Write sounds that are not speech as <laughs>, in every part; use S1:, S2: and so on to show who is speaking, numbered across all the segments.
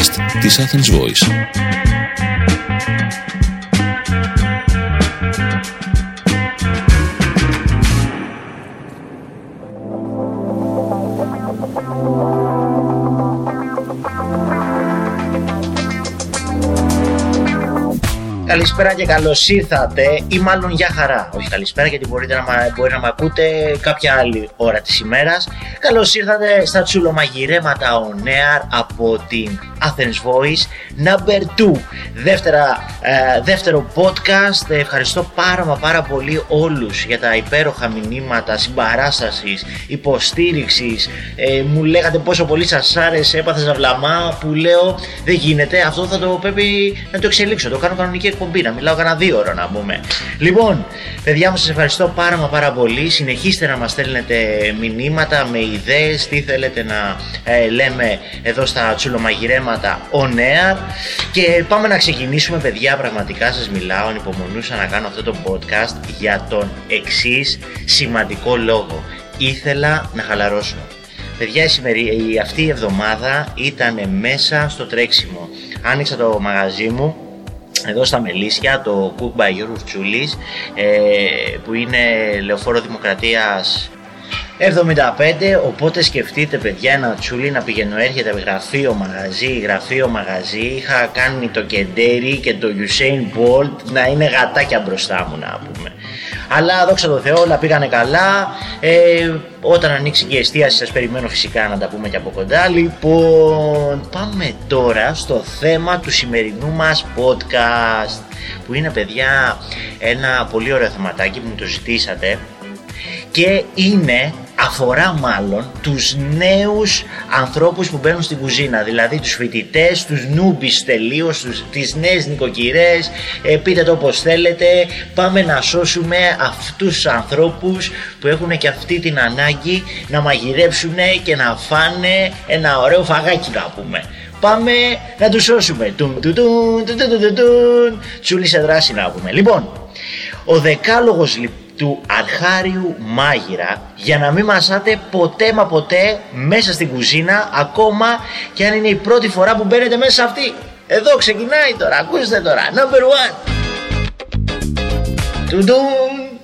S1: podcast της Athens Voice.
S2: Καλησπέρα και καλώς ήρθατε, ή μάλλον για χαρά. Όχι καλησπέρα, γιατί μπορείτε να, μα- μπορεί να με ακούτε κάποια άλλη ώρα της ημέρας. Καλώς ήρθατε στα τσουλομαγειρέματα on air από την Athens Voice number 2. Δεύτερα, ε, δεύτερο podcast. Ευχαριστώ πάρα μα πάρα πολύ όλους για τα υπέροχα μηνύματα συμπαράστασης, υποστήριξης. Ε, μου λέγατε πόσο πολύ σας άρεσε, έπαθες να βλαμά που λέω δεν γίνεται. Αυτό θα το πρέπει να το εξελίξω. Το κάνω κανονική εκπομπή, να μιλάω κανένα δύο ώρα να πούμε. Λοιπόν, παιδιά μου σας ευχαριστώ πάρα μα πάρα πολύ. Συνεχίστε να μας στέλνετε μηνύματα με ιδέες, τι θέλετε να ε, λέμε εδώ στα τσουλομαγειρέματα on air. Και πάμε να ξεκινήσουμε παιδιά, πραγματικά σας μιλάω, ανυπομονούσα να κάνω αυτό το podcast για τον εξής σημαντικό λόγο. Ήθελα να χαλαρώσω. Παιδιά, η, σημερι- η- αυτή η εβδομάδα ήταν μέσα στο τρέξιμο. Άνοιξα το μαγαζί μου εδώ στα Μελίσια, το Cook by Γιώργος Τσούλης, ε, που είναι λεωφόρο Δημοκρατίας 75, οπότε σκεφτείτε παιδιά ένα τσούλι να πηγαίνω έρχεται γραφείο μαγαζί, γραφείο μαγαζί, είχα κάνει το Κεντέρι και το Usain Bolt να είναι γατάκια μπροστά μου να πούμε. Αλλά δόξα τω Θεώ όλα πήγανε καλά, ε, όταν ανοίξει και η εστίαση σας περιμένω φυσικά να τα πούμε και από κοντά. Λοιπόν, πάμε τώρα στο θέμα του σημερινού μας podcast που είναι παιδιά ένα πολύ ωραίο θεματάκι που μου το ζητήσατε και είναι, αφορά μάλλον τους νέους ανθρώπους που μπαίνουν στην κουζίνα, δηλαδή τους φοιτητές, τους νούμπις τελείως, τους, τις νέες νοικοκυρές, ε, πείτε το όπως θέλετε, πάμε να σώσουμε αυτούς τους ανθρώπους που έχουν και αυτή την ανάγκη να μαγειρέψουν και να φάνε ένα ωραίο φαγάκι να πούμε. Πάμε να τους σώσουμε. Τουν, τουν, τουν, τουν, τουν, τουν, τουν. Τσούλη σε δράση να πούμε. Λοιπόν, ο δεκάλογος λοιπόν του αρχάριου μάγειρα για να μην μασάτε ποτέ μα ποτέ μέσα στην κουζίνα ακόμα και αν είναι η πρώτη φορά που μπαίνετε μέσα σε αυτή. Εδώ ξεκινάει τώρα, ακούστε τώρα, number one. Τουντούν.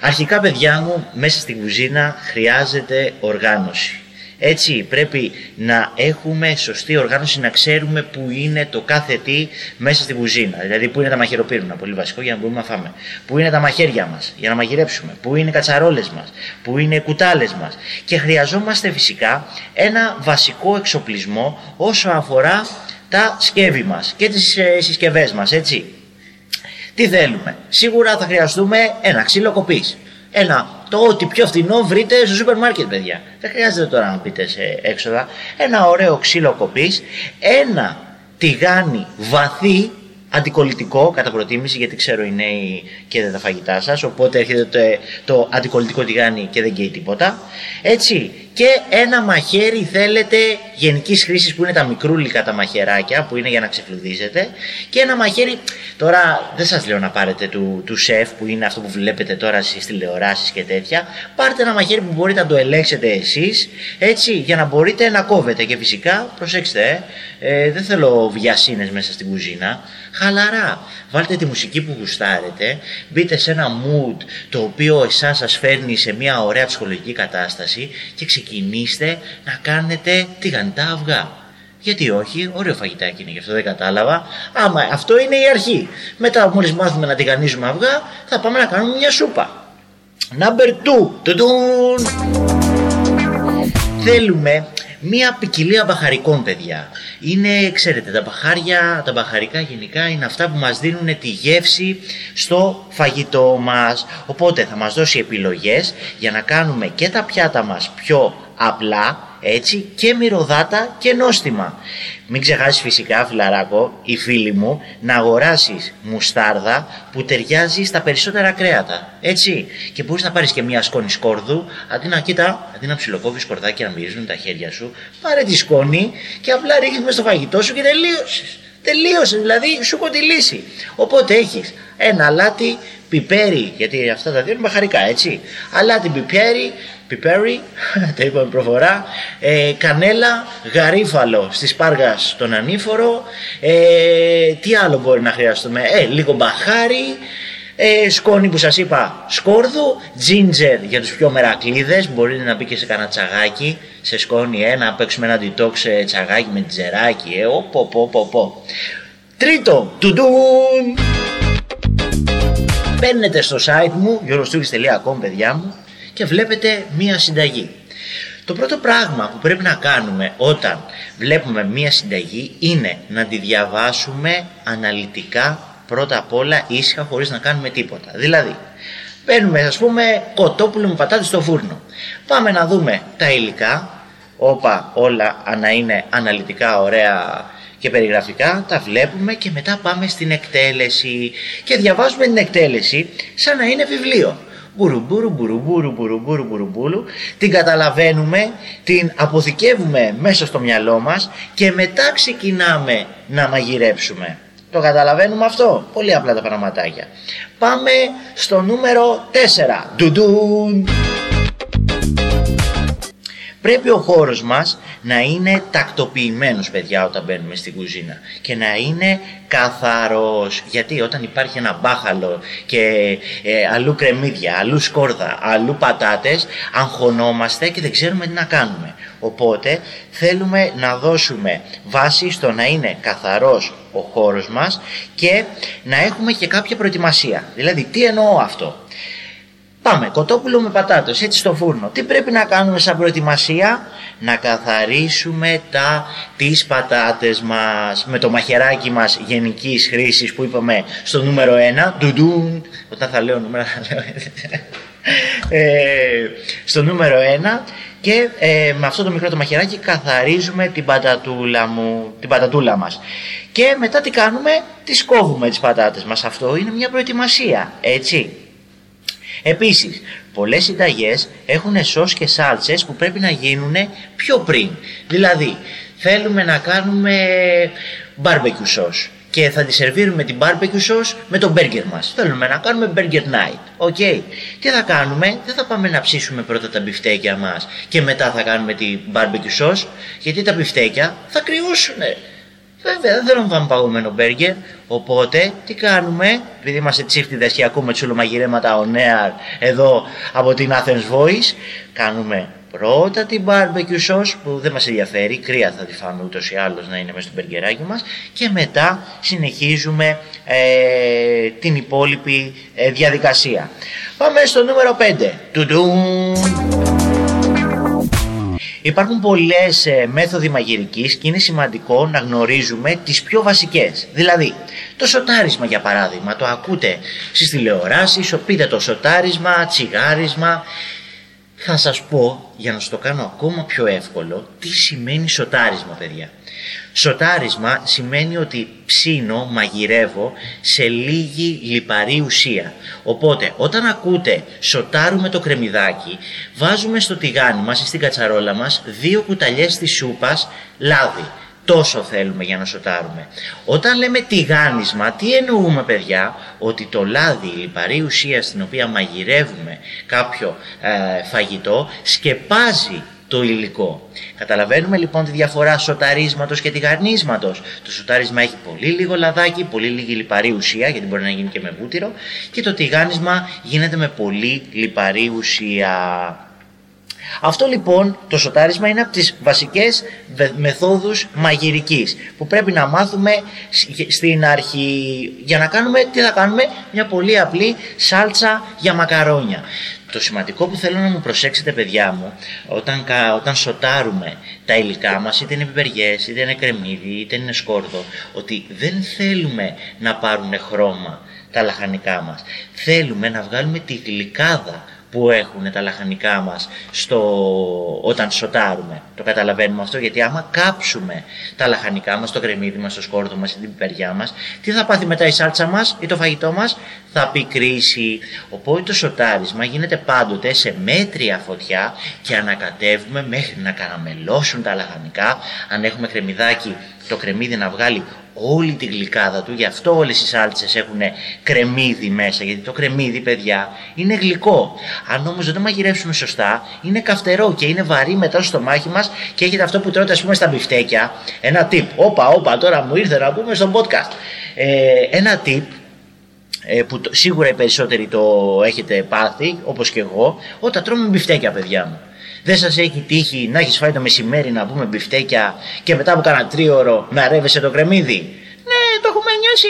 S2: Αρχικά παιδιά μου, μέσα στην κουζίνα χρειάζεται οργάνωση. Έτσι πρέπει να έχουμε σωστή οργάνωση, να ξέρουμε που είναι το κάθε τι μέσα στην κουζίνα. Δηλαδή που είναι τα μαχαιροπύρουνα, πολύ βασικό για να μπορούμε να φάμε. Που είναι τα μαχαίρια μας για να μαγειρέψουμε. Που είναι οι κατσαρόλες μας. Που είναι οι κουτάλες μας. Και χρειαζόμαστε φυσικά ένα βασικό εξοπλισμό όσο αφορά τα σκεύη μας και τις ε, συσκευές μας, έτσι. Τι θέλουμε; Σίγουρα θα χρειαστούμε ένα ξύλο κοπής. Ένα, το ό,τι πιο φθηνό βρείτε στο σούπερ μάρκετ, παιδιά. Δεν χρειάζεται τώρα να πείτε σε έξοδα. Ένα ωραίο ξύλο κοπής. Ένα τηγάνι βαθύ, αντικολλητικό κατά προτίμηση, γιατί ξέρω οι νέοι και δεν τα φαγητά σας, οπότε έρχεται το, το αντικολλητικό τηγάνι και δεν καίει τίποτα. Έτσι, και ένα μαχαίρι θέλετε γενικής χρήσης που είναι τα μικρούλικα τα μαχαιράκια που είναι για να ξεφλουδίζετε. Και ένα μαχαίρι, τώρα δεν σας λέω να πάρετε του, του σεφ που είναι αυτό που βλέπετε τώρα στις τηλεοράσεις και τέτοια. Πάρτε ένα μαχαίρι που μπορείτε να το ελέγξετε εσείς έτσι για να μπορείτε να κόβετε. Και φυσικά προσέξτε ε, ε, δεν θέλω βιασίνες μέσα στην κουζίνα. Χαλαρά. Βάλτε τη μουσική που γουστάρετε μπείτε σε ένα mood το οποίο εσάς σας φέρνει σε μια ωραία ψυχολογική κατάσταση και ξεκινήστε να κάνετε τηγανιτά αυγά. Γιατί όχι, ωραίο φαγητάκι είναι, γι' αυτό δεν κατάλαβα. Άμα αυτό είναι η αρχή. Μετά, μόλις μάθουμε να τηγανίζουμε αυγά, θα πάμε να κάνουμε μια σούπα. Number 2. Τουντουν. Θέλουμε μία ποικιλία μπαχαρικών, παιδιά. Είναι, ξέρετε, τα μπαχάρια, τα μπαχαρικά γενικά είναι αυτά που μας δίνουν τη γεύση στο φαγητό μας. Οπότε θα μας δώσει επιλογές για να κάνουμε και τα πιάτα μας πιο απλά, έτσι, και μυρωδάτα και νόστιμα. Μην ξεχάσεις φυσικά, φιλαράκο, η φίλη μου, να αγοράσεις μουστάρδα που ταιριάζει στα περισσότερα κρέατα. Έτσι. Και μπορείς να πάρεις και μια σκόνη σκόρδου, αντί να κοίτα, αντί να ψιλοκόβεις σκορδάκι και να μυρίζουν τα χέρια σου, πάρε τη σκόνη και απλά ρίχνεις μες στο φαγητό σου και τελείωσες. Τελείωσε, δηλαδή σου έχω τη λύση. Οπότε έχεις ένα αλάτι πιπέρι, γιατί αυτά τα δύο είναι μπαχαρικά, έτσι. Αλάτι πιπέρι, πιπέρι, <laughs> το είπαμε προφορά, ε, κανέλα, γαρίφαλο στη σπάργα στον ανήφορο, ε, τι άλλο μπορεί να χρειαστούμε, ε, λίγο μπαχάρι, ε, σκόνη που σας είπα σκόρδο, ginger για τους πιο μερακλείδες, μπορείτε να μπει και σε κανένα τσαγάκι, σε σκόνη ένα, να παίξουμε ένα detox τσαγάκι με τζεράκι, ε, οπο, οπο, οπο. Τρίτο, τουντούν! Μπαίνετε στο site μου, γιώργοστούρης.com παιδιά μου και βλέπετε μία συνταγή. Το πρώτο πράγμα που πρέπει να κάνουμε όταν βλέπουμε μία συνταγή είναι να τη διαβάσουμε αναλυτικά πρώτα απ' όλα ήσυχα χωρίς να κάνουμε τίποτα. Δηλαδή, παίρνουμε ας πούμε κοτόπουλο με πατάτες στο φούρνο. Πάμε να δούμε τα υλικά, όπα όλα να είναι αναλυτικά ωραία και περιγραφικά, τα βλέπουμε και μετά πάμε στην εκτέλεση και διαβάζουμε την εκτέλεση σαν να είναι βιβλίο. Μπουρουμπουρου, μπουρουμπουρου, μπουρουμπουρου, μπουρουμπουρου, την καταλαβαίνουμε, την αποθηκεύουμε μέσα στο μυαλό μας και μετά ξεκινάμε να μαγειρέψουμε. Το καταλαβαίνουμε αυτό; Πολύ απλά τα πραγματάκια. Πάμε στο νούμερο 4. Ντουντούν. Πρέπει ο χώρος μας να είναι τακτοποιημένος παιδιά όταν μπαίνουμε στην κουζίνα και να είναι καθαρός. Γιατί όταν υπάρχει ένα μπάχαλο και ε, αλλού κρεμμύδια, αλλού σκόρδα, αλλού πατάτες αγχωνόμαστε και δεν ξέρουμε τι να κάνουμε. Οπότε θέλουμε να δώσουμε βάση στο να είναι καθαρός ο χώρος μας και να έχουμε και κάποια προετοιμασία. Δηλαδή τι εννοώ αυτό; Πάμε, κοτόπουλο με πατάτες, έτσι στο φούρνο. Τι πρέπει να κάνουμε σαν προετοιμασία, να καθαρίσουμε τα, τις πατάτες μας με το μαχαιράκι μας γενικής χρήσης που είπαμε στο νούμερο 1. Ντουντούν, όταν θα λέω νούμερο θα λέω ε, στο νούμερο 1 και ε, με αυτό το μικρό το μαχαιράκι καθαρίζουμε την πατατούλα, μου, την πατατούλα μας. Και μετά τι κάνουμε, τις κόβουμε τις πατάτες μας. Αυτό είναι μια προετοιμασία, έτσι. Επίσης, πολλές συνταγές έχουν σως και σάλτσες που πρέπει να γίνουν πιο πριν. Δηλαδή, θέλουμε να κάνουμε barbecue sauce και θα τη σερβίρουμε την barbecue sauce με το burger μας. Θέλουμε να κάνουμε burger night. OK. Okay. Τι θα κάνουμε, δεν θα πάμε να ψήσουμε πρώτα τα μπιφτέκια μας και μετά θα κάνουμε την barbecue sauce, γιατί τα μπιφτέκια θα κρυώσουν. Βέβαια, δεν θέλουμε να φάμε παγωμένο μπέργκερ. Οπότε, τι κάνουμε, επειδή είμαστε τσίφτιδες και ακούμε τσουλομαγειρέματα on air εδώ από την Athens Voice, κάνουμε πρώτα την barbecue sauce που δεν μας ενδιαφέρει, κρύα θα τη φάμε ούτως ή άλλως να είναι μέσα στο μπεργκεράκι μας και μετά συνεχίζουμε ε, την υπόλοιπη ε, διαδικασία. Πάμε στο νούμερο 5. Τουντούμ. Υπάρχουν πολλές ε, μέθοδοι μαγειρικής και είναι σημαντικό να γνωρίζουμε τις πιο βασικές. Δηλαδή, το σοτάρισμα για παράδειγμα, το ακούτε στις τηλεοράσεις, πείτε το σοτάρισμα, τσιγάρισμα. Θα σας πω, για να σας το κάνω ακόμα πιο εύκολο, τι σημαίνει σοτάρισμα παιδιά. Σοτάρισμα σημαίνει ότι ψήνω, μαγειρεύω σε λίγη λιπαρή ουσία. Οπότε όταν ακούτε σοτάρουμε το κρεμμυδάκι, βάζουμε στο τηγάνι μας ή στην κατσαρόλα μας δύο κουταλιές της σούπας λάδι. Τόσο θέλουμε για να σοτάρουμε. Όταν λέμε τηγάνισμα, τι εννοούμε παιδιά, ότι το λάδι, η λιπαρή ουσία στην οποία μαγειρεύουμε κάποιο ε, φαγητό, σκεπάζει το υλικό. Καταλαβαίνουμε λοιπόν τη διαφορά σοταρίσματος και τηγανίσματος. Το σοτάρισμα έχει πολύ λίγο λαδάκι, πολύ λίγη λιπαρή ουσία, γιατί μπορεί να γίνει και με βούτυρο, και το τηγάνισμα γίνεται με πολύ λιπαρή ουσία. Αυτό λοιπόν το σοτάρισμα είναι από τις βασικές μεθόδους μαγειρικής που πρέπει να μάθουμε στην αρχή για να κάνουμε, τι θα κάνουμε, μια πολύ απλή σάλτσα για μακαρόνια. Το σημαντικό που θέλω να μου προσέξετε παιδιά μου όταν, όταν σοτάρουμε τα υλικά μας είτε είναι πιπεριές, είτε είναι κρεμμύδι, είτε είναι σκόρδο ότι δεν θέλουμε να πάρουν χρώμα τα λαχανικά μας. Θέλουμε να βγάλουμε τη γλυκάδα που έχουν τα λαχανικά μας στο... όταν σοτάρουμε. Το καταλαβαίνουμε αυτό γιατί άμα κάψουμε τα λαχανικά μας, το κρεμμύδι μας, το σκόρδο μας ή την πιπεριά μας, τι θα πάθει μετά η σάλτσα μας ή το φαγητό μας, θα πικρίσει. Οπότε το σοτάρισμα γίνεται πάντοτε σε μέτρια φωτιά και ανακατεύουμε μέχρι να καραμελώσουν τα λαχανικά. Αν έχουμε κρεμμυδάκι, το κρεμμύδι να βγάλει όλη την γλυκάδα του, γι' αυτό όλες οι σάλτσες έχουν κρεμμύδι μέσα, γιατί το κρεμμύδι, παιδιά, είναι γλυκό. Αν όμως δεν το μαγειρεύσουμε σωστά, είναι καυτερό και είναι βαρύ μετά στο στομάχι μας και έχετε αυτό που τρώτε, ας πούμε, στα μπιφτέκια. Ένα tip, όπα, όπα, τώρα μου ήρθε να πούμε στο podcast. Ε, ένα tip ε, που σίγουρα οι περισσότεροι το έχετε πάθει, όπως και εγώ, όταν τρώμε μπιφτέκια, παιδιά μου. Δεν σας έχει τύχει να έχεις φάει το μεσημέρι να πούμε μπιφτέκια και μετά από κάνα τρίωρο να ρεύεσαι το κρεμμύδι; Ναι, το έχουμε νιώσει,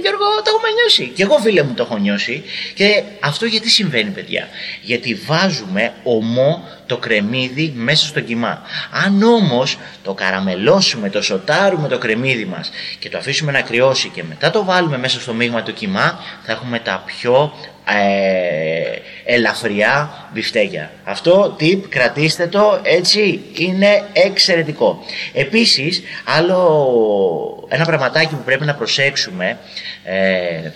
S2: Γιώργο, το έχουμε νιώσει. Και εγώ, φίλε μου, το έχω νιώσει. Και αυτό γιατί συμβαίνει, παιδιά; Γιατί βάζουμε ομό το κρεμμύδι μέσα στο κιμά. Αν όμως το καραμελώσουμε, το σοτάρουμε το κρεμμύδι μας και το αφήσουμε να κρυώσει και μετά το βάλουμε μέσα στο μείγμα του κιμά, θα έχουμε τα πιο ε, ελαφριά μπιφτέκια. Αυτό tip κρατήστε το έτσι είναι εξαιρετικό. Επίσης άλλο ένα πραγματάκι που πρέπει να προσέξουμε ε,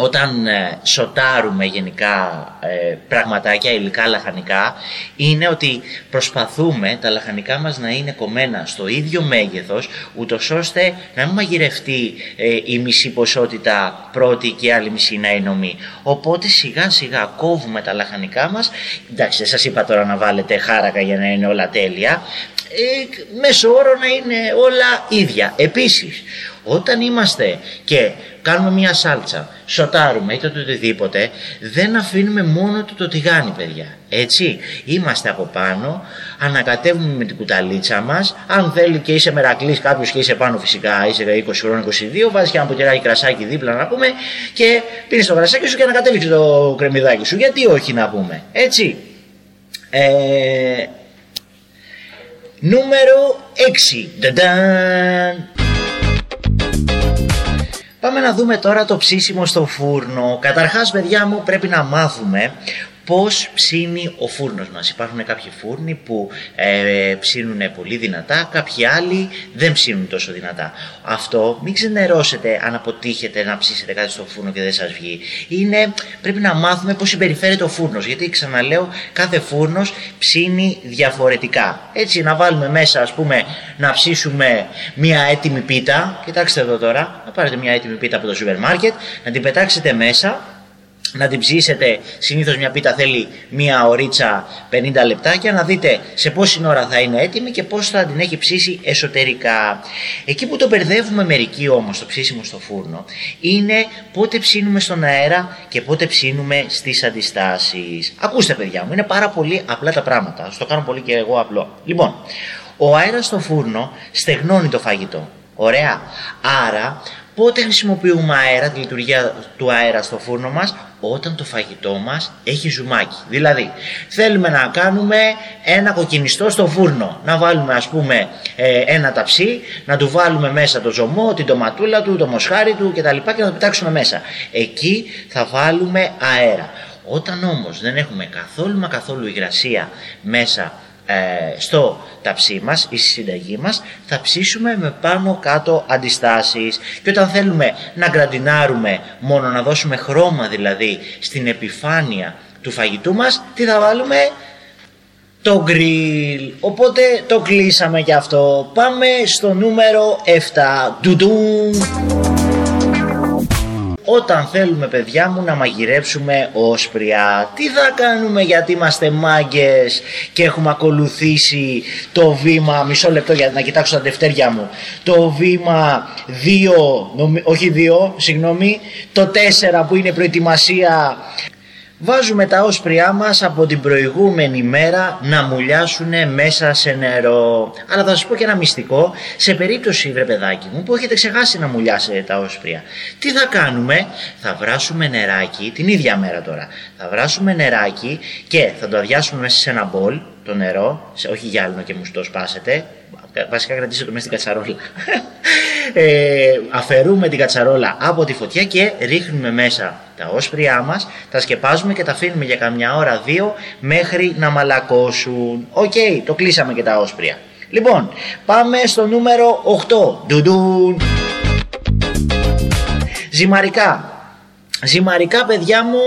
S2: όταν ε, σοτάρουμε γενικά ε, πραγματάκια, υλικά λαχανικά, είναι ότι προσπαθούμε τα λαχανικά μας να είναι κομμένα στο ίδιο μέγεθος, ούτως ώστε να μην μαγειρευτεί ε, η μισή ποσότητα πρώτη και η άλλη μισή να είναι ομή. Οπότε σιγά σιγά κόβουμε τα λαχανικά μας, εντάξει δεν σας είπα τώρα να βάλετε χάρακα για να είναι όλα τέλεια, ε, μέσω όρο να είναι όλα ίδια. Επίσης, όταν είμαστε και κάνουμε μια σάλτσα, σοτάρουμε είτε το οτιδήποτε, δεν αφήνουμε μόνο το, το τηγάνι παιδιά. Έτσι, είμαστε από πάνω, ανακατεύουμε με την κουταλίτσα μας, αν θέλει και είσαι μερακλής κάποιος και είσαι πάνω φυσικά, είσαι 20 χρόνια, 22, βάζεις και ένα ποτηράκι κρασάκι δίπλα να πούμε και πίνεις το κρασάκι σου και ανακατεύεις το κρεμμυδάκι σου. Γιατί όχι να πούμε, έτσι. Ε, νούμερο 6. Πάμε να δούμε τώρα το ψήσιμο στο φούρνο. Καταρχάς παιδιά μου πρέπει να μάθουμε πώς ψήνει ο φούρνος μας. Υπάρχουν κάποιοι φούρνοι που ε, ψήνουν πολύ δυνατά, κάποιοι άλλοι δεν ψήνουν τόσο δυνατά. Αυτό μην ξενερώσετε αν αποτύχετε να ψήσετε κάτι στο φούρνο και δεν σας βγει. Είναι, πρέπει να μάθουμε πώς συμπεριφέρεται ο φούρνος, γιατί ξαναλέω κάθε φούρνος ψήνει διαφορετικά. Έτσι να βάλουμε μέσα ας πούμε να ψήσουμε μια έτοιμη πίτα, κοιτάξτε εδώ τώρα, να πάρετε μια έτοιμη πίτα από το σούπερ μάρκετ, να την πετάξετε μέσα να την ψήσετε, συνήθως μια πίτα θέλει μια ωρίτσα 50 λεπτάκια, να δείτε σε πόση ώρα θα είναι έτοιμη και πώς θα την έχει ψήσει εσωτερικά. Εκεί που το μπερδεύουμε μερικοί όμως το ψήσιμο στο φούρνο είναι πότε ψήνουμε στον αέρα και πότε ψήνουμε στις αντιστάσεις. Ακούστε παιδιά μου, είναι πάρα πολύ απλά τα πράγματα, το κάνω πολύ και εγώ απλό. Λοιπόν, ο αέρας στο φούρνο στεγνώνει το φαγητό. Ωραία. Άρα Πότε χρησιμοποιούμε αέρα, τη λειτουργία του αέρα στο φούρνο μας, όταν το φαγητό μας έχει ζουμάκι. Δηλαδή, θέλουμε να κάνουμε ένα κοκκινιστό στο φούρνο. Να βάλουμε ας πούμε ε, ένα ταψί, να του βάλουμε μέσα το ζωμό, την τοματούλα του, το μοσχάρι του κτλ. και να το πετάξουμε μέσα. Εκεί θα βάλουμε αέρα. Όταν όμως δεν έχουμε καθόλου μα καθόλου υγρασία μέσα ε, στο ταψί μας ή στη συνταγή μας θα ψήσουμε με πάνω κάτω αντιστάσεις. Και όταν θέλουμε να γκραντινάρουμε μόνο να δώσουμε χρώμα δηλαδή στην επιφάνεια του φαγητού μας τι θα βάλουμε; Το γκριλ. Οπότε το κλείσαμε και αυτό. Πάμε στο νούμερο 7 Ντουντούν όταν θέλουμε παιδιά μου να μαγειρέψουμε όσπρια. Τι θα κάνουμε γιατί είμαστε μάγκες και έχουμε ακολουθήσει το βήμα, μισό λεπτό για να κοιτάξω τα δευτέρια μου, το βήμα 2, όχι 2, συγγνώμη, το 4 που είναι προετοιμασία Βάζουμε τα όσπριά μας από την προηγούμενη μέρα να μουλιάσουν μέσα σε νερό. Αλλά θα σας πω και ένα μυστικό, σε περίπτωση βρε παιδάκι μου που έχετε ξεχάσει να μουλιάσετε τα όσπρια. Τι θα κάνουμε, θα βράσουμε νεράκι, την ίδια μέρα τώρα, θα βράσουμε νεράκι και θα το αδειάσουμε μέσα σε ένα μπολ, το νερό, σε, όχι γυάλινο και μου το σπάσετε, βασικά κρατήστε το μέσα στην κατσαρόλα. <laughs> ε, αφαιρούμε την κατσαρόλα από τη φωτιά και ρίχνουμε μέσα τα όσπριά μας, τα σκεπάζουμε και τα αφήνουμε για καμιά ώρα δύο μέχρι να μαλακώσουν. Οκ, το κλείσαμε και τα όσπρια. Λοιπόν, πάμε στο νούμερο 8. Ντουντούν. Ζυμαρικά. Ζυμαρικά παιδιά μου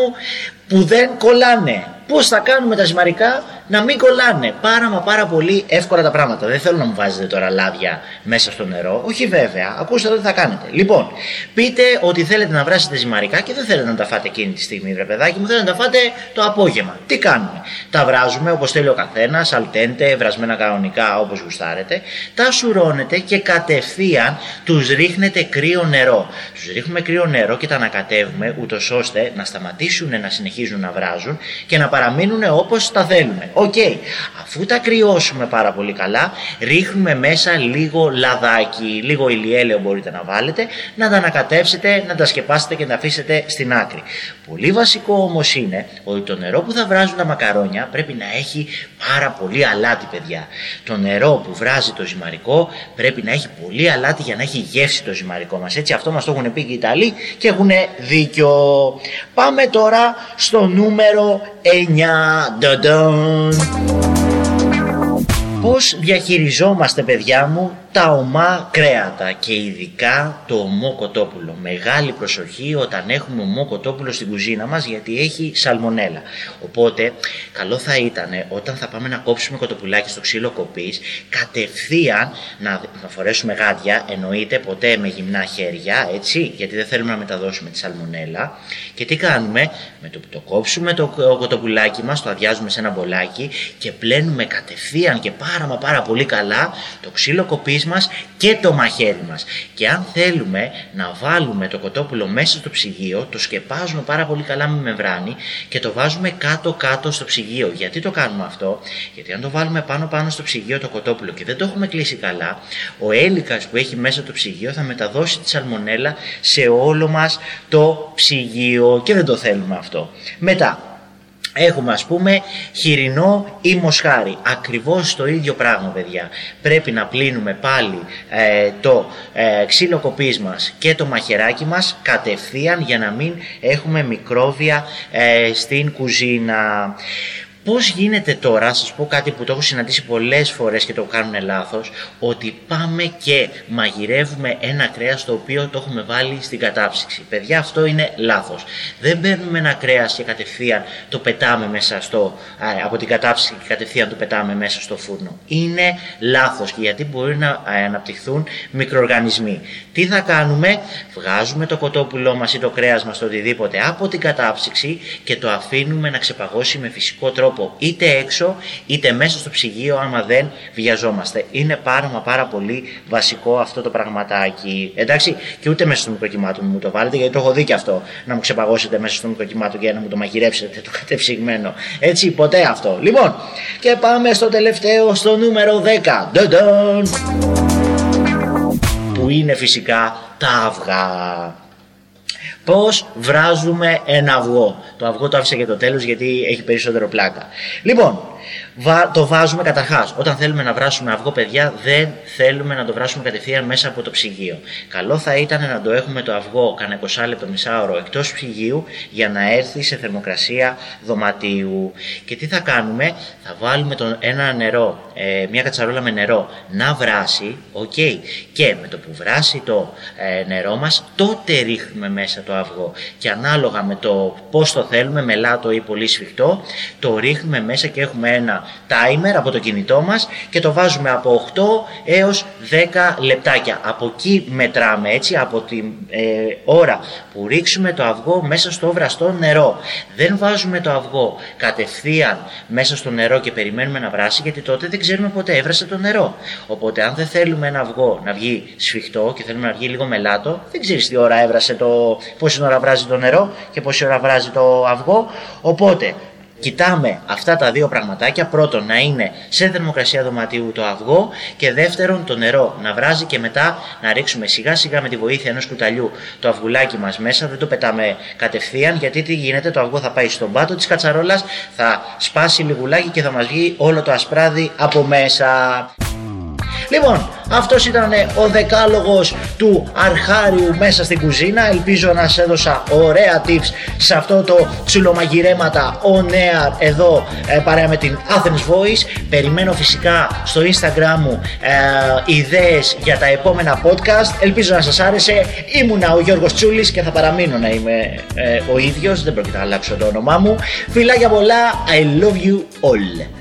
S2: που δεν κολλάνε. Πώς θα κάνουμε τα ζυμαρικά; Να μην κολλάνε. Πάρα μα πάρα πολύ εύκολα τα πράγματα. Δεν θέλω να μου βάζετε τώρα λάδια μέσα στο νερό. Όχι βέβαια. Ακούστε εδώ τι θα κάνετε. Λοιπόν, πείτε ότι θέλετε να βράσετε ζυμαρικά και δεν θέλετε να τα φάτε εκείνη τη στιγμή, βρε παιδάκι μου. Θέλετε να τα φάτε το απόγευμα. Τι κάνουμε; Τα βράζουμε όπως θέλει ο καθένας, al dente, βρασμένα κανονικά όπως γουστάρετε. Τα σουρώνετε και κατευθείαν τους ρίχνετε κρύο νερό. Τους ρίχνουμε κρύο νερό και τα ανακατεύουμε ούτως ώστε να σταματήσουν να συνεχίζουν να βράζουν και να παραμείνουν όπως τα θέλουμε. Οκ. Αφού τα κρυώσουμε πάρα πολύ καλά, ρίχνουμε μέσα λίγο λαδάκι, λίγο ηλιέλαιο μπορείτε να βάλετε, να τα ανακατεύσετε, να τα σκεπάσετε και να τα αφήσετε στην άκρη. Πολύ βασικό όμως είναι ότι το νερό που θα βράζουν τα μακαρόνια πρέπει να έχει πάρα πολύ αλάτι, παιδιά. Το νερό που βράζει το ζυμαρικό πρέπει να έχει πολύ αλάτι για να έχει γεύση το ζυμαρικό μας. Έτσι, αυτό μας το έχουν πει και οι Ιταλοί και έχουν δίκιο. Πάμε τώρα στο νούμερο 9. Πώς διαχειριζόμαστε παιδιά μου τα ομά κρέατα και ειδικά το ομό κοτόπουλο. Μεγάλη προσοχή όταν έχουμε ομό κοτόπουλο στην κουζίνα μας γιατί έχει σαλμονέλα. Οπότε καλό θα ήταν όταν θα πάμε να κόψουμε κοτοπουλάκι στο ξύλο κοπής κατευθείαν να, να φορέσουμε γάντια εννοείται ποτέ με γυμνά χέρια έτσι γιατί δεν θέλουμε να μεταδώσουμε τη σαλμονέλα και τι κάνουμε; Με το που το κόψουμε το κοτοπουλάκι μας το αδειάζουμε σε ένα μπολάκι και πλένουμε κατευθείαν και πάρα μα πάρα πολύ καλά το ξύλο κοπής μας και το μαχαίρι μας. Και αν θέλουμε να βάλουμε το κοτόπουλο μέσα στο ψυγείο, το σκεπάζουμε πάρα πολύ καλά με μεμβράνη και το βάζουμε κάτω-κάτω στο ψυγείο. Γιατί το κάνουμε αυτό, γιατί αν το βάλουμε πάνω-πάνω στο ψυγείο το κοτόπουλο και δεν το έχουμε κλείσει καλά, ο έλικας που έχει μέσα το ψυγείο θα μεταδώσει τη σαλμονέλα σε όλο μας το ψυγείο και δεν το θέλουμε αυτό. Μετά, Έχουμε ας πούμε χοιρινό ή μοσχάρι. Ακριβώς το ίδιο πράγμα παιδιά. Πρέπει να πλύνουμε πάλι ε, το ε, ξύλο κοπής μας και το μαχαιράκι μας κατευθείαν για να μην έχουμε μικρόβια ε, στην κουζίνα. Πώς γίνεται τώρα, σας πω κάτι που το έχω συναντήσει πολλές φορές και το κάνουν λάθος, ότι πάμε και μαγειρεύουμε ένα κρέας το οποίο το έχουμε βάλει στην κατάψυξη. Παιδιά, αυτό είναι λάθος. Δεν παίρνουμε ένα κρέας και κατευθείαν το πετάμε μέσα στο, από την κατάψυξη και κατευθείαν το πετάμε μέσα στο φούρνο. Είναι λάθος και γιατί μπορεί να αναπτυχθούν μικροοργανισμοί. Τι θα κάνουμε, βγάζουμε το κοτόπουλό μας ή το κρέας μας το οτιδήποτε από την κατάψυξη και το αφήνουμε να ξεπαγώσει με φυσικό τρόπο είτε έξω είτε μέσα στο ψυγείο άμα δεν βιαζόμαστε. Είναι πάρα μα πάρα πολύ βασικό αυτό το πραγματάκι. Εντάξει, και ούτε μέσα στο μικροκυμάτο μου το βάλετε γιατί το έχω δει και αυτό. Να μου ξεπαγώσετε μέσα στο μικροκυμάτο και να μου το μαγειρέψετε το κατεψυγμένο. Έτσι, ποτέ αυτό. Λοιπόν, και πάμε στο τελευταίο, στο νούμερο 10. Ντοντον! Που είναι φυσικά τα αυγά. Πώς βράζουμε ένα αυγό. Το αυγό το άφησα για το τέλος γιατί έχει περισσότερο πλάκα. Λοιπόν, το βάζουμε καταρχάς. Όταν θέλουμε να βράσουμε αυγό, παιδιά, δεν θέλουμε να το βράσουμε κατευθείαν μέσα από το ψυγείο. Καλό θα ήταν να το έχουμε το αυγό κανένα 20 λεπτό, μισάωρο εκτός ψυγείου για να έρθει σε θερμοκρασία δωματίου. Και τι θα κάνουμε, θα βάλουμε το, ένα νερό, ε, μια κατσαρόλα με νερό να βράσει, ok, και με το που βράσει το ε, νερό μας, τότε ρίχνουμε μέσα το αυγό. Και ανάλογα με το πώς το θέλουμε, μελάτο ή πολύ σφιχτό, το ρίχνουμε μέσα και έχουμε ένα timer από το κινητό μας και το βάζουμε από 8 έως 10 λεπτάκια. Από εκεί μετράμε έτσι, από την ε, ώρα που ρίξουμε το αυγό μέσα στο βραστό νερό. Δεν βάζουμε το αυγό κατευθείαν μέσα στο νερό και περιμένουμε να βράσει γιατί τότε δεν ξέρουμε πότε έβρασε το νερό. Οπότε αν δεν θέλουμε ένα αυγό να βγει σφιχτό και θέλουμε να βγει λίγο μελάτο, δεν ξέρεις τι ώρα έβρασε το, πόση ώρα βράζει το νερό και πόση ώρα βράζει το αυγό. Οπότε κοιτάμε αυτά τα δύο πραγματάκια. Πρώτον, να είναι σε θερμοκρασία δωματίου το αυγό και δεύτερον, το νερό να βράζει και μετά να ρίξουμε σιγά σιγά με τη βοήθεια ενός κουταλιού το αυγουλάκι μας μέσα. Δεν το πετάμε κατευθείαν γιατί τι γίνεται, το αυγό θα πάει στον πάτο της κατσαρόλας, θα σπάσει λιγουλάκι και θα μας βγει όλο το ασπράδι από μέσα. Λοιπόν, αυτός ήταν ο δεκάλογος του αρχάριου μέσα στην κουζίνα. Ελπίζω να σε έδωσα ωραία tips σε αυτό το ξυλομαγειρέματα on air εδώ ε, παρέα με την Athens Voice. Περιμένω φυσικά στο Instagram μου ε, ιδέες για τα επόμενα podcast. Ελπίζω να σας άρεσε. Ήμουνα ο Γιώργος Τσούλης και θα παραμείνω να είμαι ε, ο ίδιος. Δεν πρόκειται να αλλάξω το όνομά μου. Φιλάκια πολλά. I love you all.